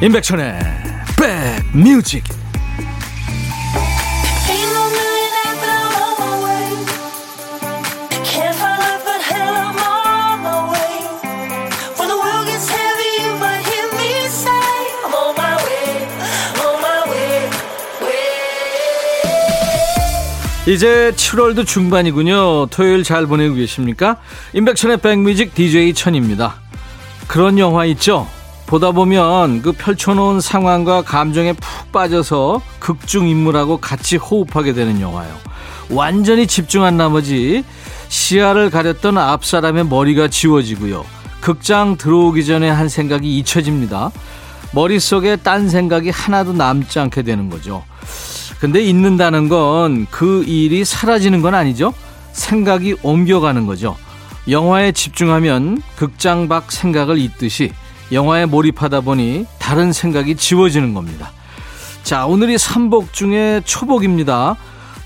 임백천의 백뮤직 이제 7월도 중반이군요. 토요일 잘 보내고 계십니까? 임백천의 백뮤직 DJ 천입니다. 그런 영화 있죠? 보다 보면 그 펼쳐놓은 상황과 감정에 푹 빠져서 극중 인물하고 같이 호흡하게 되는 영화요. 완전히 집중한 나머지 시야를 가렸던 앞 사람의 머리가 지워지고요. 극장 들어오기 전에 한 생각이 잊혀집니다. 머릿속에 딴 생각이 하나도 남지 않게 되는 거죠. 근데 잊는다는 건 그 일이 사라지는 건 아니죠. 생각이 옮겨가는 거죠. 영화에 집중하면 극장 밖 생각을 잊듯이 영화에 몰입하다 보니 다른 생각이 지워지는 겁니다. 자, 오늘이 삼복 중에 초복입니다.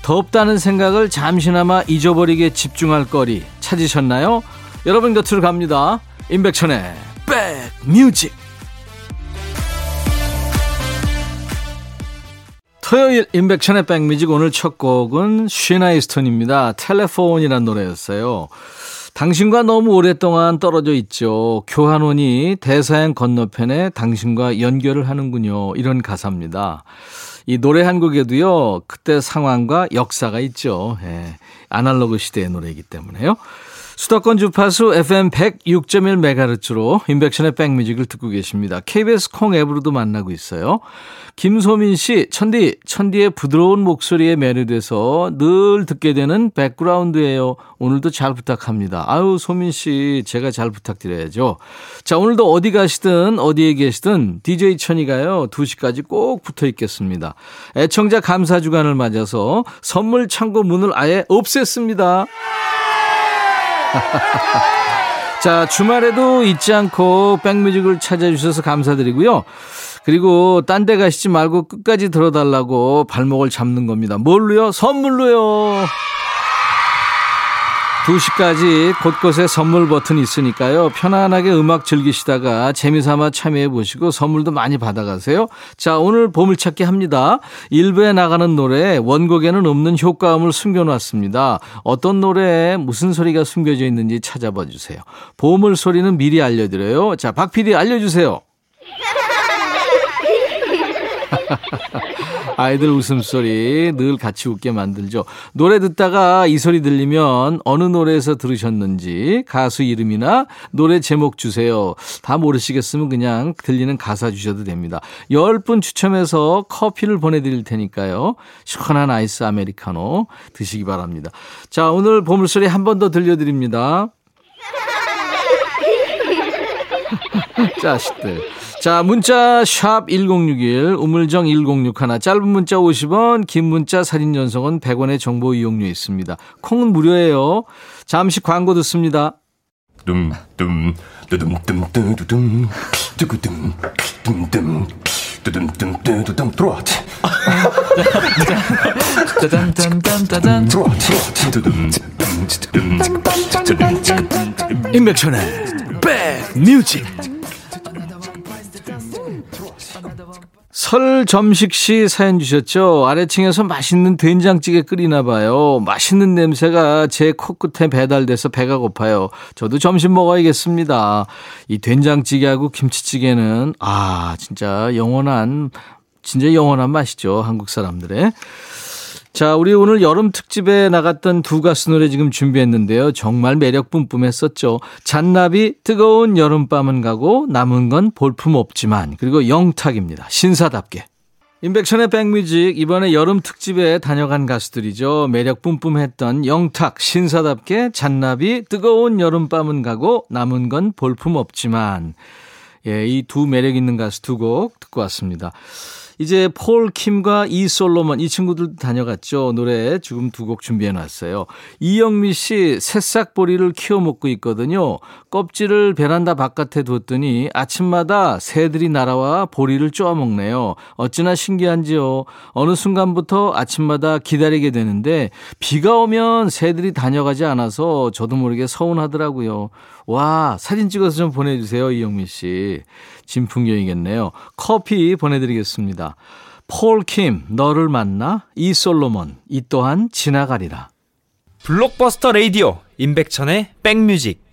덥다는 생각을 잠시나마 잊어버리게 집중할 거리 찾으셨나요? 여러분 곁으로 갑니다. 임백천의 백뮤직. 토요일 임백천의 백뮤직 오늘 첫 곡은 쉬나이스톤입니다. 텔레폰이라는 노래였어요. 당신과 너무 오랫동안 떨어져 있죠. 교환원이 대사양 건너편에 당신과 연결을 하는군요. 이런 가사입니다. 이 노래 한 곡에도요, 그때 상황과 역사가 있죠. 예. 아날로그 시대의 노래이기 때문에요. 수도권 주파수 FM 106.1MHz로 인백션의 백뮤직을 듣고 계십니다. KBS 콩 앱으로도 만나고 있어요. 김소민 씨, 천디, 천디의 부드러운 목소리에 매료돼서 늘 듣게 되는 백그라운드예요. 오늘도 잘 부탁합니다. 아유, 소민 씨, 제가 잘 부탁드려야죠. 자, 오늘도 어디 가시든 어디에 계시든 DJ 천이가요. 2시까지 꼭 붙어 있겠습니다. 애청자 감사 주간을 맞아서 선물 창고 문을 아예 없앴습니다. 자, 주말에도 잊지 않고 백뮤직을 찾아주셔서 감사드리고요. 그리고 딴 데 가시지 말고 끝까지 들어달라고 발목을 잡는 겁니다. 뭘로요? 선물로요. 2시까지 곳곳에 선물 버튼이 있으니까요. 편안하게 음악 즐기시다가 재미삼아 참여해 보시고 선물도 많이 받아가세요. 자, 오늘 보물찾기 합니다. 일부에 나가는 노래 원곡에는 없는 효과음을 숨겨놨습니다. 어떤 노래에 무슨 소리가 숨겨져 있는지 찾아봐 주세요. 보물 소리는 미리 알려드려요. 자, 박 PD 알려주세요. 아이들 웃음소리 늘 같이 웃게 만들죠. 노래 듣다가 이 소리 들리면 어느 노래에서 들으셨는지 가수 이름이나 노래 제목 주세요. 다 모르시겠으면 그냥 들리는 가사 주셔도 됩니다. 10분 추첨해서 커피를 보내드릴 테니까요. 시원한 아이스 아메리카노 드시기 바랍니다. 자, 오늘 보물소리 한 번 더 들려드립니다. 자식들. 자, 문자 샵 1061, 우물정 1061, 짧은 문자 50원, 긴 문자 사진 연속은 100원의 정보 이용료 있습니다. 콩은 무료예요. 잠시 광고 듣습니다. 둠둠 두둠둠 두둠 두구둠 둠둠 두둠둠 두둠 들어와. 짜잔짠짠짠짠 들어와 들어와 두둠 임백천의 백 뮤직 설 점식 시 사연 주셨죠? 아래층에서 맛있는 된장찌개 끓이나 봐요. 맛있는 냄새가 제 코끝에 배달돼서 배가 고파요. 저도 점심 먹어야겠습니다. 이 된장찌개하고 김치찌개는 아, 진짜 영원한 진짜 영원한 맛이죠. 한국 사람들의. 자, 우리 오늘 여름 특집에 나갔던 두 가수 노래 지금 준비했는데요. 정말 매력 뿜뿜했었죠. 잔나비 뜨거운 여름밤은 가고 남은 건 볼품 없지만 그리고 영탁입니다. 신사답게. 인백션의 백뮤직 이번에 여름 특집에 다녀간 가수들이죠. 매력 뿜뿜했던 영탁, 신사답게, 잔나비, 뜨거운 여름밤은 가고 남은 건 볼품 없지만 예, 이 두 매력 있는 가수 두 곡 듣고 왔습니다. 이제 폴 킴과 이 솔로몬 이 친구들도 다녀갔죠. 노래 지금 두 곡 준비해 놨어요. 이영미 씨 새싹 보리를 키워 먹고 있거든요. 껍질을 베란다 바깥에 뒀더니 아침마다 새들이 날아와 보리를 쪼아 먹네요. 어찌나 신기한지요. 어느 순간부터 아침마다 기다리게 되는데 비가 오면 새들이 다녀가지 않아서 저도 모르게 서운하더라고요. 와, 사진 찍어서 좀 보내주세요, 이영민 씨. 진풍경이겠네요. 커피 보내드리겠습니다. 폴킴, 너를 만나? 이 솔로몬, 이 또한 지나가리라. 블록버스터 레이디오, 임백천의 백뮤직.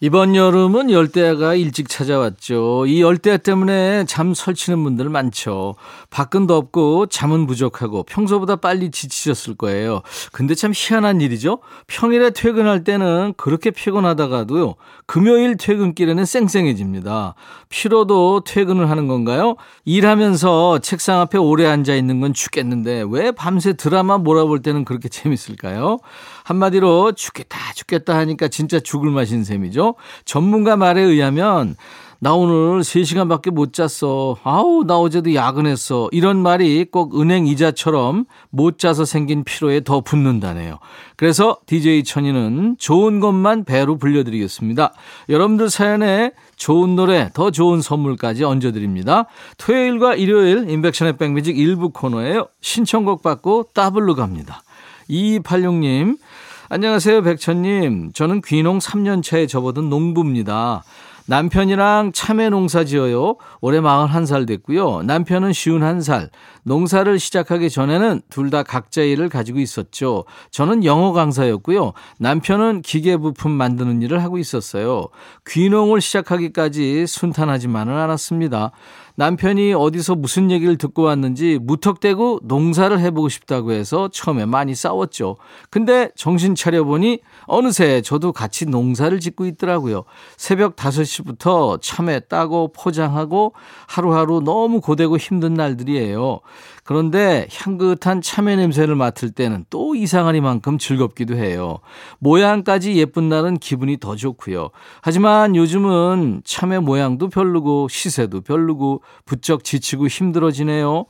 이번 여름은 열대야가 일찍 찾아왔죠. 이 열대야 때문에 잠 설치는 분들 많죠. 밖은 덥고 잠은 부족하고 평소보다 빨리 지치셨을 거예요. 근데 참 희한한 일이죠. 평일에 퇴근할 때는 그렇게 피곤하다가도요. 금요일 퇴근길에는 쌩쌩해집니다. 피로도 퇴근을 하는 건가요? 일하면서 책상 앞에 오래 앉아 있는 건 죽겠는데 왜 밤새 드라마 몰아볼 때는 그렇게 재밌을까요? 한마디로 죽겠다 죽겠다 하니까 진짜 죽을 맛인 셈이죠. 전문가 말에 의하면 나 오늘 3시간밖에 못 잤어. 아우, 나 어제도 야근했어. 이런 말이 꼭 은행 이자처럼 못 자서 생긴 피로에 더 붙는다네요. 그래서 DJ 천이는 좋은 것만 배로 불려드리겠습니다. 여러분들 사연에 좋은 노래, 더 좋은 선물까지 얹어드립니다. 토요일과 일요일 인백션의 백뮤직 일부 코너예요. 신청곡 받고 따블로 갑니다. 2286님, 안녕하세요, 백천님. 저는 귀농 3년차에 접어든 농부입니다. 남편이랑 참외 농사 지어요. 올해 41살 됐고요. 남편은 51살. 농사를 시작하기 전에는 둘 다 각자 일을 가지고 있었죠. 저는 영어 강사였고요. 남편은 기계 부품 만드는 일을 하고 있었어요. 귀농을 시작하기까지 순탄하지만은 않았습니다. 남편이 어디서 무슨 얘기를 듣고 왔는지 무턱대고 농사를 해보고 싶다고 해서 처음에 많이 싸웠죠. 근데 정신 차려보니 어느새 저도 같이 농사를 짓고 있더라고요. 새벽 5시부터 참외 따고 포장하고 하루하루 너무 고되고 힘든 날들이에요. 그런데 향긋한 참외 냄새를 맡을 때는 또 이상하리만큼 즐겁기도 해요. 모양까지 예쁜 날은 기분이 더 좋고요. 하지만 요즘은 참외 모양도 별로고 시세도 별로고 부쩍 지치고 힘들어지네요.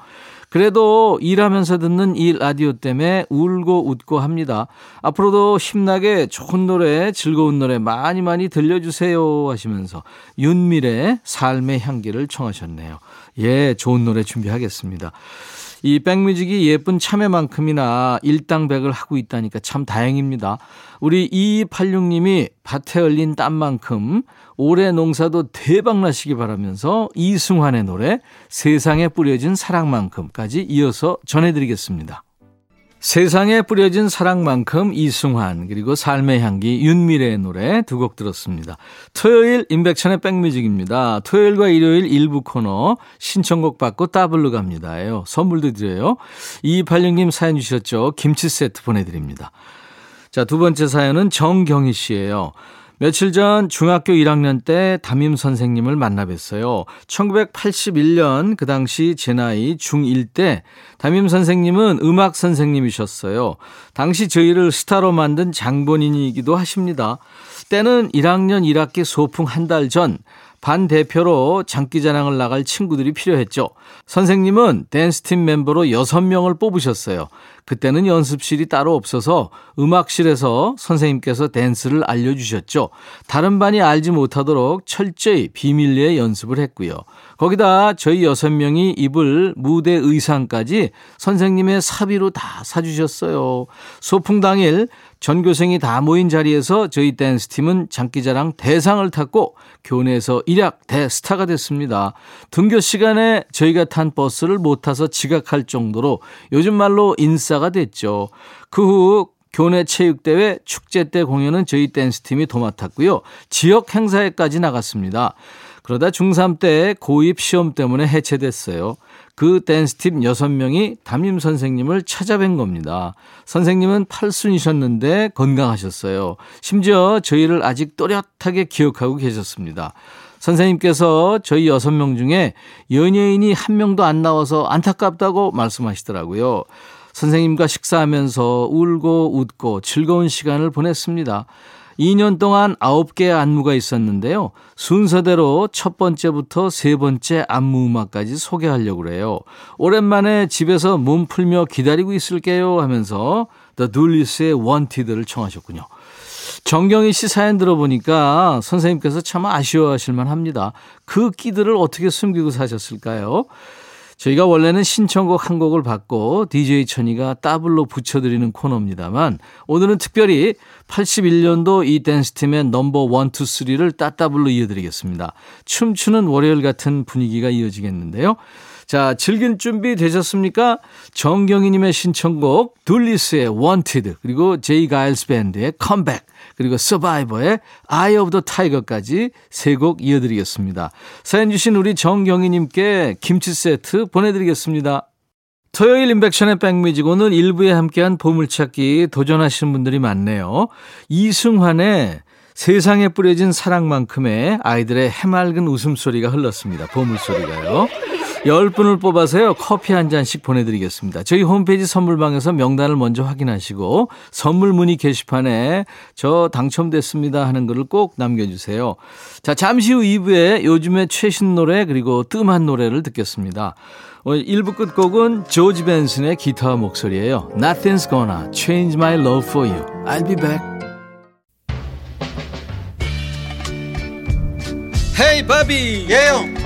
그래도 일하면서 듣는 이 라디오 때문에 울고 웃고 합니다. 앞으로도 힘나게 좋은 노래, 즐거운 노래 많이 많이 들려주세요 하시면서 윤미래 삶의 향기를 청하셨네요. 예, 좋은 노래 준비하겠습니다. 이 백뮤직이 예쁜 참외만큼이나 일당백을 하고 있다니까 참 다행입니다. 우리 2286님이 밭에 흘린 땀만큼 올해 농사도 대박 나시기 바라면서 이승환의 노래 세상에 뿌려진 사랑만큼까지 이어서 전해드리겠습니다. 세상에 뿌려진 사랑만큼 이승환 그리고 삶의 향기 윤미래의 노래 두 곡 들었습니다. 토요일 임백천의 백뮤직입니다. 토요일과 일요일 일부 코너 신청곡 받고 따블로 갑니다요. 선물도 드려요. 2286님 사연 주셨죠. 김치 세트 보내드립니다. 자, 두 번째 사연은 정경희 씨예요. 며칠 전 중학교 1학년 때 담임 선생님을 만나 뵀어요. 1981년 그 당시 제 나이 중1 때 담임 선생님은 음악 선생님이셨어요. 당시 저희를 스타로 만든 장본인이기도 하십니다. 때는 1학년 1학기 소풍 한 달 전 반 대표로 장기자랑을 나갈 친구들이 필요했죠. 선생님은 댄스팀 멤버로 6명을 뽑으셨어요. 그때는 연습실이 따로 없어서 음악실에서 선생님께서 댄스를 알려주셨죠. 다른 반이 알지 못하도록 철저히 비밀리에 연습을 했고요. 거기다 저희 여섯 명이 입을 무대 의상까지 선생님의 사비로 다 사주셨어요. 소풍 당일 전교생이 다 모인 자리에서 저희 댄스팀은 장기자랑 대상을 탔고 교내에서 일약 대스타가 됐습니다. 등교 시간에 저희가 탄 버스를 못 타서 지각할 정도로 요즘 말로 인싸가 됐죠. 그후 교내 체육대회 축제 때 공연은 저희 댄스팀이 도맡았고요. 지역 행사에까지 나갔습니다. 그러다 중3 때 고입 시험 때문에 해체됐어요. 그 댄스팀 6명이 담임 선생님을 찾아뵌 겁니다. 선생님은 팔순이셨는데 건강하셨어요. 심지어 저희를 아직 또렷하게 기억하고 계셨습니다. 선생님께서 저희 6명 중에 연예인이 한 명도 안 나와서 안타깝다고 말씀하시더라고요. 선생님과 식사하면서 울고 웃고 즐거운 시간을 보냈습니다. 2년 동안 9개의 안무가 있었는데요. 순서대로 첫 번째부터 세 번째 안무 음악까지 소개하려고 그래요. 오랜만에 집에서 몸 풀며 기다리고 있을게요 하면서 The Dooleys의 Wanted를 청하셨군요. 정경희 씨 사연 들어보니까 선생님께서 참 아쉬워하실 만합니다. 그 끼들을 어떻게 숨기고 사셨을까요? 저희가 원래는 신청곡 한 곡을 받고 DJ 천이가 더블로 붙여드리는 코너입니다만 오늘은 특별히 81년도 이 댄스팀의 넘버 1, 2, 3를 따따블로 이어드리겠습니다. 춤추는 월요일 같은 분위기가 이어지겠는데요. 자, 즐길 준비 되셨습니까? 정경희님의 신청곡, 둘리스의 Wanted, 그리고 제이 가일스 밴드의 Come Back, 그리고 서바이버의 Eye of the Tiger까지 세 곡 이어드리겠습니다. 사연 주신 우리 정경희님께 김치 세트 보내드리겠습니다. 토요일 임백천의 백뮤직 오늘 일부에 함께한 보물찾기 도전하시는 분들이 많네요. 이승환의 세상에 뿌려진 사랑만큼의 아이들의 해맑은 웃음소리가 흘렀습니다. 보물소리가요. 10분을 뽑아서요. 커피 한 잔씩 보내드리겠습니다. 저희 홈페이지 선물방에서 명단을 먼저 확인하시고 선물 문의 게시판에 저 당첨됐습니다 하는 글을 꼭 남겨주세요. 자, 잠시 후 2부에 요즘의 최신 노래 그리고 뜸한 노래를 듣겠습니다. 오늘 1부 끝곡은 조지 벤슨의 기타 목소리예요. Nothing's gonna change my love for you. I'll be back. 헤이 바비 예영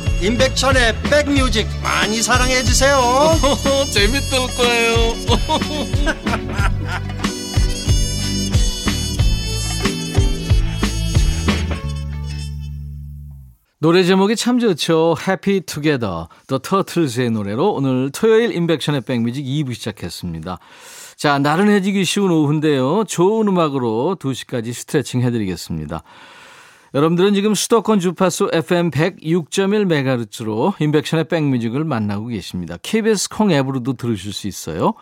임백천의 백뮤직 많이 사랑해 주세요 재밌을 거예요 노래 제목이 참 좋죠. Happy Together, The Turtles의 노래로 오늘 토요일 인백션의 백뮤직 2부 시작했습니다. 자, 나른해지기 쉬운 오후인데요. 좋은 음악으로 2시까지 스트레칭 해드리겠습니다. 여러분들은 지금 수도권 주파수 FM 106.1MHz로 인백션의 백뮤직을 만나고 계십니다. KBS 콩 앱으로도 들으실 수 있어요.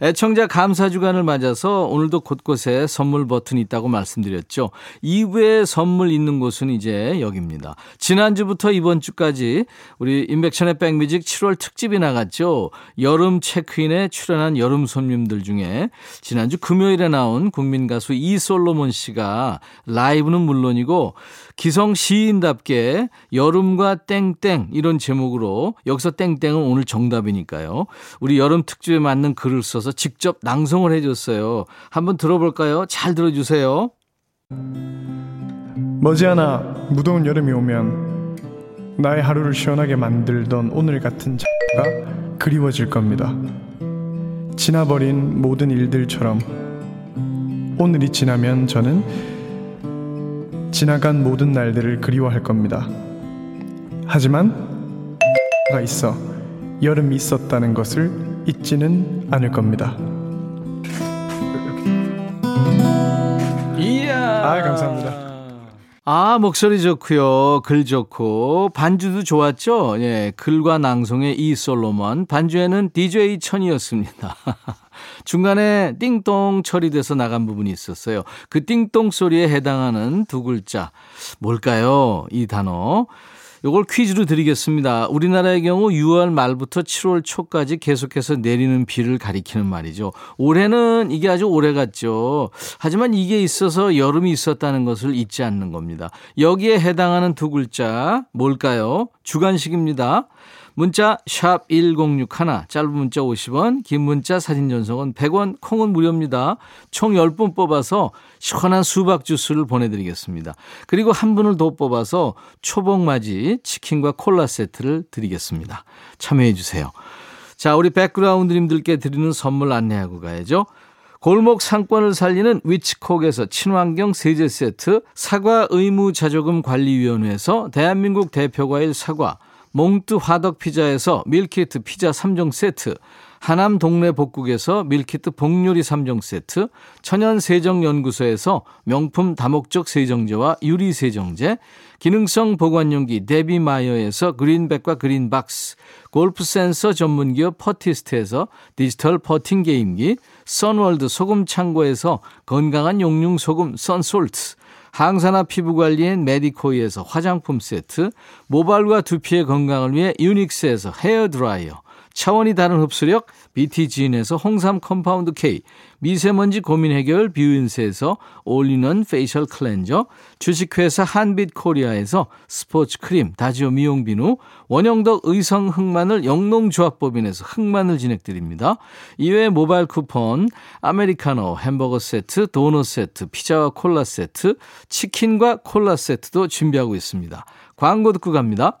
애청자 감사 주간을 맞아서 오늘도 곳곳에 선물 버튼이 있다고 말씀드렸죠. 2부에 선물 있는 곳은 이제 여기입니다. 지난주부터 이번 주까지 우리 인백션의 백뮤직 7월 특집이 나갔죠. 여름 체크인에 출연한 여름 손님들 중에 지난주 금요일에 나온 국민 가수 이솔로몬 씨가 라이브는 물론이고 기성 시인답게 여름과 땡땡 이런 제목으로 여기서 땡땡은 오늘 정답이니까요. 우리 여름 특집에 맞는 글을 써서 직접 낭송을 해줬어요. 한번 들어볼까요? 잘 들어주세요. 머지않아 무더운 여름이 오면 나의 하루를 시원하게 만들던 오늘 같은 자가 그리워질 겁니다. 지나버린 모든 일들처럼 오늘이 지나면 저는 지나간 모든 날들을 그리워할 겁니다. 하지만 가 있어 여름이 있었다는 것을 잊지는 않을 겁니다. 이야. 아, 감사합니다. 아, 목소리 좋고요. 글 좋고 반주도 좋았죠. 예, 글과 낭송의 이 솔로몬, 반주에는 DJ 천이었습니다. 중간에 띵동 처리돼서 나간 부분이 있었어요. 그 띵동 소리에 해당하는 두 글자 뭘까요? 이 단어. 요걸 퀴즈로 드리겠습니다. 우리나라의 경우 6월 말부터 7월 초까지 계속해서 내리는 비를 가리키는 말이죠. 올해는 이게 아주 오래 갔죠. 하지만 이게 있어서 여름이 있었다는 것을 잊지 않는 겁니다. 여기에 해당하는 두 글자 뭘까요? 주간식입니다. 문자 1061, 짧은 문자 50원, 긴 문자 사진 전송은 100원, 콩은 무료입니다. 총 10분 뽑아서 시원한 수박 주스를 보내드리겠습니다. 그리고 한 분을 더 뽑아서 초복맞이 치킨과 콜라 세트를 드리겠습니다. 참여해 주세요. 자, 우리 백그라운드님들께 드리는 선물 안내하고 가야죠. 골목 상권을 살리는 위치콕에서 친환경 세제 세트, 사과 의무 자조금 관리위원회에서 대한민국 대표과일 사과, 몽뚜 화덕 피자에서 밀키트 피자 3종 세트, 하남 동네 복국에서 밀키트 복요리 3종 세트, 천연 세정 연구소에서 명품 다목적 세정제와 유리 세정제, 기능성 보관용기 데비마이어에서 그린백과 그린박스, 골프 센서 전문 기업 퍼티스트에서 디지털 퍼팅 게임기, 선월드 소금 창고에서 건강한 용융 소금 썬솔트, 항산화 피부 관리엔 메디코이에서 화장품 세트, 모발과 두피의 건강을 위해 유닉스에서 헤어 드라이어, 차원이 다른 흡수력 BTG인에서 홍삼 compound K, 미세먼지 고민 해결 뷰인스에서 올리는 facial cleanser, 주식회사 한빛코리아에서 스포츠 크림 다지오 미용 비누, 원형덕 의성 흑마늘 영농조합법인에서 흑마늘 진액 드립니다. 이외에 모바일 쿠폰, 아메리카노, 햄버거 세트, 도넛 세트, 피자와 콜라 세트, 치킨과 콜라 세트도 준비하고 있습니다. 광고 듣고 갑니다.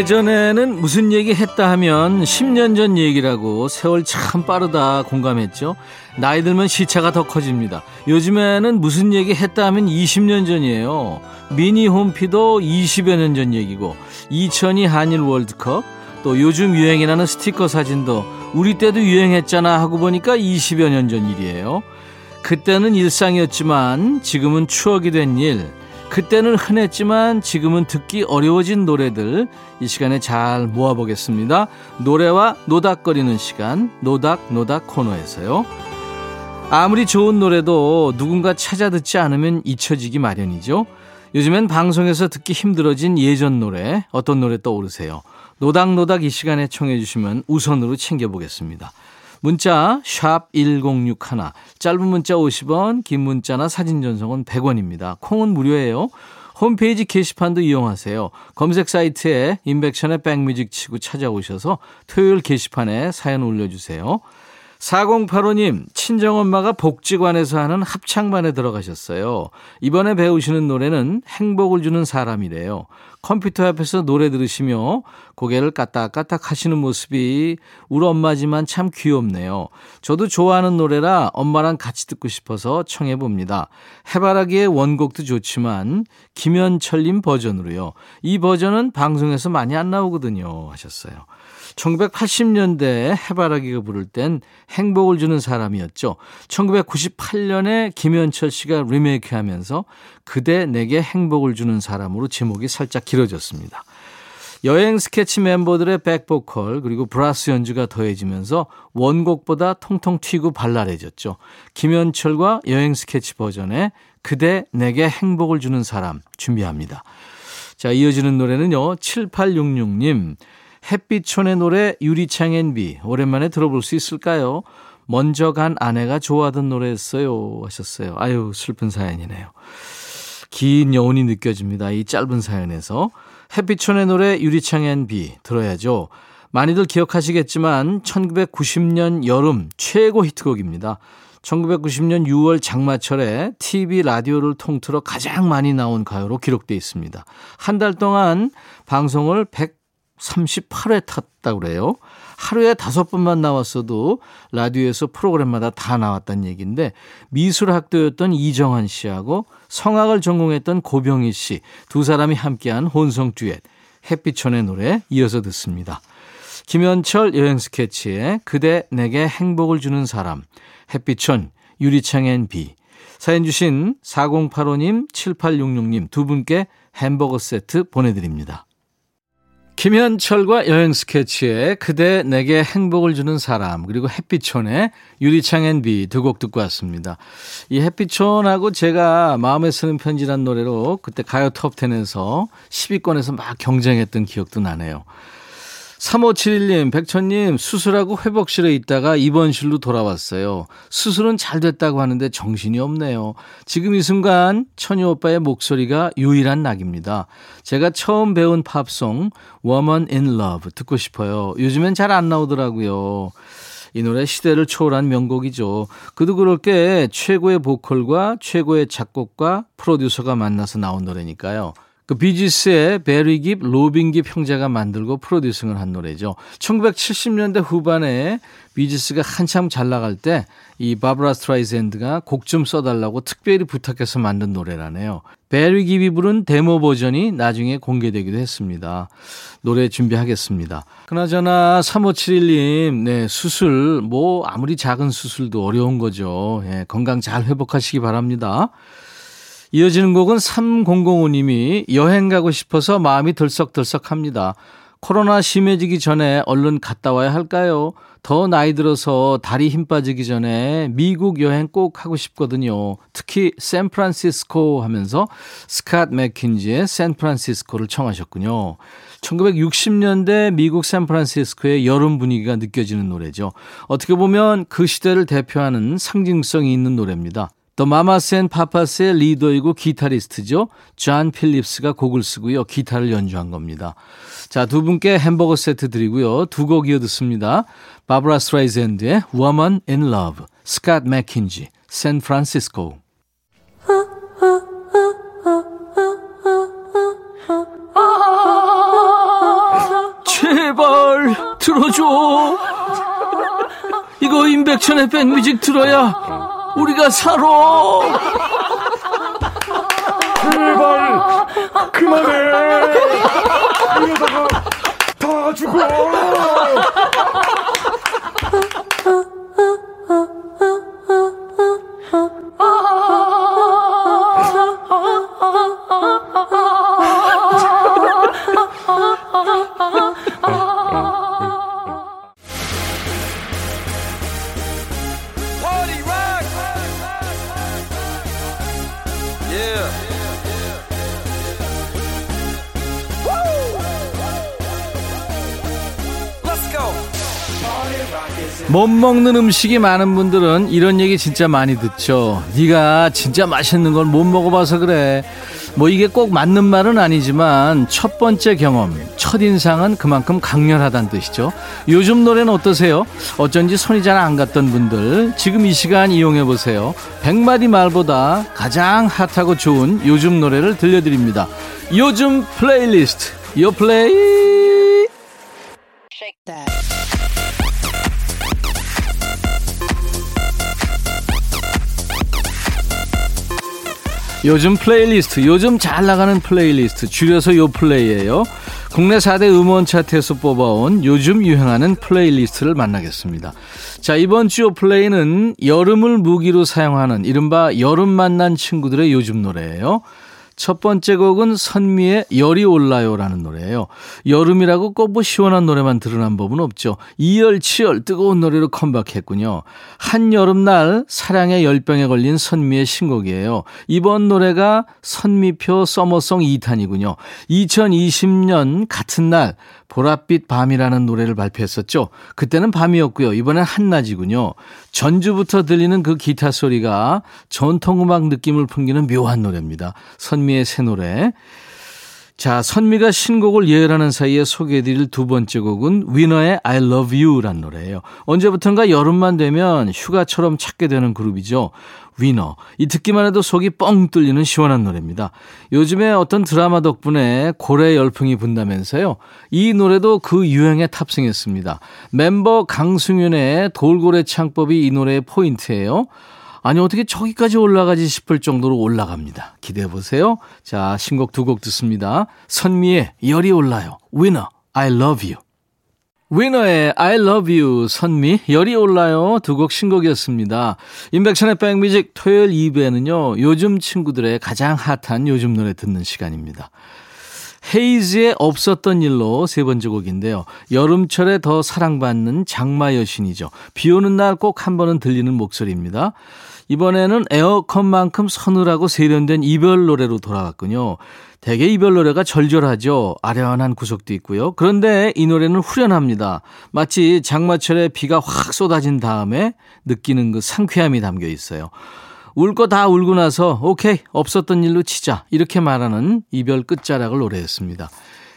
예전에는 무슨 얘기 했다 하면 10년 전 얘기라고 세월 참 빠르다 공감했죠. 나이 들면 시차가 더 커집니다. 요즘에는 무슨 얘기 했다 하면 20년 전이에요. 미니 홈피도 20여 년 전 얘기고 2002 한일 월드컵 또 요즘 유행이라는 스티커 사진도 우리 때도 유행했잖아 하고 보니까 20여 년 전 일이에요. 그때는 일상이었지만 지금은 추억이 된 일. 그때는 흔했지만 지금은 듣기 어려워진 노래들 이 시간에 잘 모아보겠습니다. 노래와 노닥거리는 시간 노닥노닥 노닥 코너에서요. 아무리 좋은 노래도 누군가 찾아 듣지 않으면 잊혀지기 마련이죠. 요즘엔 방송에서 듣기 힘들어진 예전 노래 어떤 노래 떠오르세요? 노닥노닥 이 시간에 청해 주시면 우선으로 챙겨보겠습니다. 문자 1061, 짧은 문자 50원, 긴 문자나 사진 전송은 100원입니다. 콩은 무료예요. 홈페이지 게시판도 이용하세요. 검색 사이트에 인백션의 백뮤직 치고 찾아오셔서 토요일 게시판에 사연 올려주세요. 4085님, 친정엄마가 복지관에서 하는 합창반에 들어가셨어요. 이번에 배우시는 노래는 행복을 주는 사람이래요. 컴퓨터 앞에서 노래 들으시며 고개를 까딱까딱 하시는 모습이 우리 엄마지만 참 귀엽네요. 저도 좋아하는 노래라 엄마랑 같이 듣고 싶어서 청해봅니다. 해바라기의 원곡도 좋지만 김현철님 버전으로요. 이 버전은 방송에서 많이 안 나오거든요. 하셨어요. 1980년대에 해바라기가 부를 땐 행복을 주는 사람이었죠. 1998년에 김현철 씨가 리메이크 하면서 그대 내게 행복을 주는 사람으로 제목이 살짝 길어졌습니다. 여행 스케치 멤버들의 백보컬 그리고 브라스 연주가 더해지면서 원곡보다 통통 튀고 발랄해졌죠. 김현철과 여행 스케치 버전의 그대 내게 행복을 주는 사람 준비합니다. 자, 이어지는 노래는요. 7866님. 햇빛촌의 노래 유리창엔 비 오랜만에 들어볼 수 있을까요? 먼저 간 아내가 좋아하던 노래였어요 하셨어요. 아유 슬픈 사연이네요. 긴 여운이 느껴집니다. 이 짧은 사연에서 햇빛촌의 노래 유리창엔 비 들어야죠. 많이들 기억하시겠지만 1990년 여름 최고 히트곡입니다. 1990년 6월 장마철에 TV 라디오를 통틀어 가장 많이 나온 가요로 기록되어 있습니다. 한 달 동안 방송을 100 38회 탔다고 그래요. 하루에 다섯 번만 나왔어도 라디오에서 프로그램마다 다 나왔다는 얘기인데 미술학도였던 이정환 씨하고 성악을 전공했던 고병희 씨 두 사람이 함께한 혼성 듀엣 햇빛천의 노래 이어서 듣습니다. 김현철 여행 스케치의 그대 내게 행복을 주는 사람 햇빛천 유리창엔 비 사연 주신 4085님 7866님 두 분께 햄버거 세트 보내드립니다. 김현철과 여행 스케치의 그대 내게 행복을 주는 사람 그리고 햇빛촌의 유리창 앤비 두 곡 듣고 왔습니다. 이 햇빛촌하고 제가 마음에 쓰는 편지란 노래로 그때 가요 톱10에서 10위권에서 막 경쟁했던 기억도 나네요. 3571님, 백천님, 수술하고 회복실에 있다가 입원실로 돌아왔어요. 수술은 잘 됐다고 하는데 정신이 없네요. 지금 이 순간 천희 오빠의 목소리가 유일한 낙입니다. 제가 처음 배운 팝송, Woman in Love 듣고 싶어요. 요즘엔 잘 안 나오더라고요. 이 노래 시대를 초월한 명곡이죠. 그도 그럴 게 최고의 보컬과 최고의 작곡가, 프로듀서가 만나서 나온 노래니까요. 그 비지스의 베리 깁, 로빈 깁 형제가 만들고 프로듀싱을 한 노래죠. 1970년대 후반에 비지스가 한참 잘 나갈 때 이 바브라 스트라이샌드가 곡 좀 써달라고 특별히 부탁해서 만든 노래라네요. 베리 깁이 부른 데모 버전이 나중에 공개되기도 했습니다. 노래 준비하겠습니다. 그나저나 3571님, 네, 수술, 뭐 아무리 작은 수술도 어려운 거죠. 예, 건강 잘 회복하시기 바랍니다. 이어지는 곡은 3005님이 여행 가고 싶어서 마음이 들썩들썩합니다. 코로나 심해지기 전에 얼른 갔다 와야 할까요? 더 나이 들어서 다리 힘 빠지기 전에 미국 여행 꼭 하고 싶거든요. 특히 샌프란시스코 하면서 스캇 맥킨지의 샌프란시스코를 청하셨군요. 1960년대 미국 샌프란시스코의 여름 분위기가 느껴지는 노래죠. 어떻게 보면 그 시대를 대표하는 상징성이 있는 노래입니다. 더 마마스 앤 파파스의 리더이고 기타리스트죠. 존 필립스가 곡을 쓰고요. 기타를 연주한 겁니다. 자, 두 분께 햄버거 세트 드리고요. 두 곡 이어 듣습니다. 바브라 스트라이샌드의 Woman in Love, 스캇 맥킨지, 샌프란시스코. 제발 들어줘. 이거 임백천의 백뮤직 들어야 우리가 살아. 제발 그만해. 이러다가 먹는 음식이 많은 분들은 이런 얘기 진짜 많이 듣죠. 네가 진짜 맛있는 걸 못 먹어봐서 그래. 뭐 이게 꼭 맞는 말은 아니지만 첫 번째 경험, 첫 인상은 그만큼 강렬하다는 뜻이죠. 요즘 노래는 어떠세요? 어쩐지 손이 잘 안 갔던 분들 지금 이 시간 이용해 보세요. 백마디 말보다 가장 핫하고 좋은 요즘 노래를 들려드립니다. 요즘 플레이리스트, 요 플레이. 요즘 플레이리스트, 요즘 잘 나가는 플레이리스트, 줄여서 요 플레이예요. 국내 4대 음원 차트에서 뽑아온 요즘 유행하는 플레이리스트를 만나겠습니다. 자, 이번 주 요 플레이는 여름을 무기로 사용하는 이른바 여름 만난 친구들의 요즘 노래예요. 첫 번째 곡은 선미의 열이 올라요라는 노래예요. 여름이라고 꼭 뭐 시원한 노래만 들으란 법은 없죠. 이열치열 뜨거운 노래로 컴백했군요. 한여름날 사랑의 열병에 걸린 선미의 신곡이에요. 이번 노래가 선미표 서머송 2탄이군요. 2020년 같은 날 보랏빛 밤이라는 노래를 발표했었죠. 그때는 밤이었고요. 이번엔 한낮이군요. 전주부터 들리는 그 기타 소리가 전통음악 느낌을 풍기는 묘한 노래입니다. 선미의 새 노래. 자, 선미가 신곡을 예열하는 사이에 소개해드릴 두 번째 곡은 위너의 I Love You란 노래예요. 언제부턴가 여름만 되면 휴가처럼 찾게 되는 그룹이죠. 위너. 이 듣기만 해도 속이 뻥 뚫리는 시원한 노래입니다. 요즘에 어떤 드라마 덕분에 고래 열풍이 분다면서요. 이 노래도 그 유행에 탑승했습니다. 멤버 강승윤의 돌고래 창법이 이 노래의 포인트예요. 아니 어떻게 저기까지 올라가지 싶을 정도로 올라갑니다. 기대해 보세요. 자 신곡 두 곡 듣습니다. 선미의 열이 올라요. 위너 I love you. 위너의 I love you 선미 열이 올라요 두 곡 신곡이었습니다. 인백션의 백뮤직 토요일 2부에는요. 요즘 친구들의 가장 핫한 요즘 노래 듣는 시간입니다. 헤이즈의 없었던 일로 세 번째 곡인데요. 여름철에 더 사랑받는 장마 여신이죠. 비 오는 날 꼭 한 번은 들리는 목소리입니다. 이번에는 에어컨만큼 서늘하고 세련된 이별 노래로 돌아갔군요. 대개 이별 노래가 절절하죠. 아련한 구석도 있고요. 그런데 이 노래는 후련합니다. 마치 장마철에 비가 확 쏟아진 다음에 느끼는 그 상쾌함이 담겨 있어요. 울 거 다 울고 나서 오케이 없었던 일로 치자 이렇게 말하는 이별 끝자락을 노래했습니다.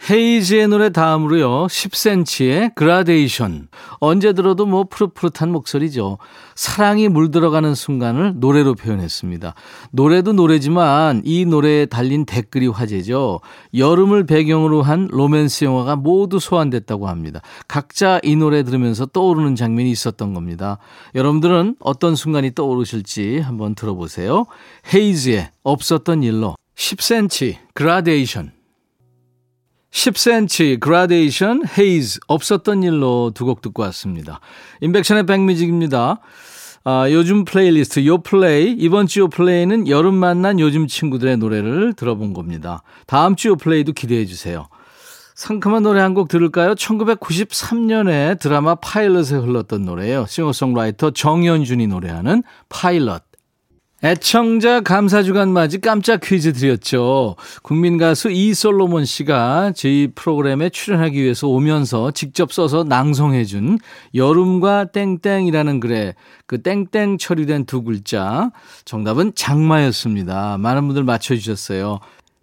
헤이즈의 노래 다음으로요. 10cm의 그라데이션. 언제 들어도 뭐 푸릇푸릇한 목소리죠. 사랑이 물들어가는 순간을 노래로 표현했습니다. 노래도 노래지만 이 노래에 달린 댓글이 화제죠. 여름을 배경으로 한 로맨스 영화가 모두 소환됐다고 합니다. 각자 이 노래 들으면서 떠오르는 장면이 있었던 겁니다. 여러분들은 어떤 순간이 떠오르실지 한번 들어보세요. 헤이즈의 없었던 일로 10cm 그라데이션 10cm, 그라데이션, 헤이즈, 없었던 일로 두 곡 듣고 왔습니다. 임백천의 백뮤직입니다. 아, 요즘 플레이리스트 요플레이 이번 주 요플레이는 여름 만난 요즘 친구들의 노래를 들어본 겁니다. 다음 주 요플레이도 기대해 주세요. 상큼한 노래 한 곡 들을까요? 1993년에 드라마 파일럿에 흘렀던 노래예요. 싱어송라이터 정연준이 노래하는 파일럿. 애청자 감사 주간 맞이 깜짝 퀴즈 드렸죠. 국민 가수 이솔로몬 씨가 저희 프로그램에 출연하기 위해서 오면서 직접 써서 낭송해 준 여름과 땡땡이라는 글에 그 땡땡 처리된 두 글자 정답은 장마였습니다. 많은 분들 맞춰 주셨어요.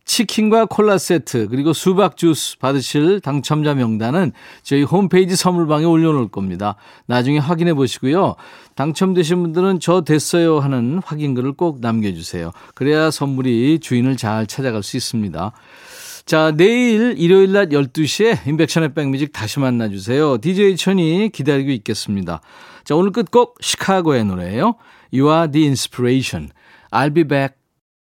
치킨과 콜라 세트 그리고 수박 주스 받으실 당첨자 명단은 저희 홈페이지 선물방에 올려놓을 겁니다. 나중에 확인해 보시고요. 당첨되신 분들은 저 됐어요 하는 확인글을 꼭 남겨주세요. 그래야 선물이 주인을 잘 찾아갈 수 있습니다. 자, 내일 일요일 낮 12시에 인백션의 백뮤직 다시 만나주세요. DJ 천이 기다리고 있겠습니다. 자, 오늘 끝곡 시카고의 노래예요. You are the inspiration. I'll be back.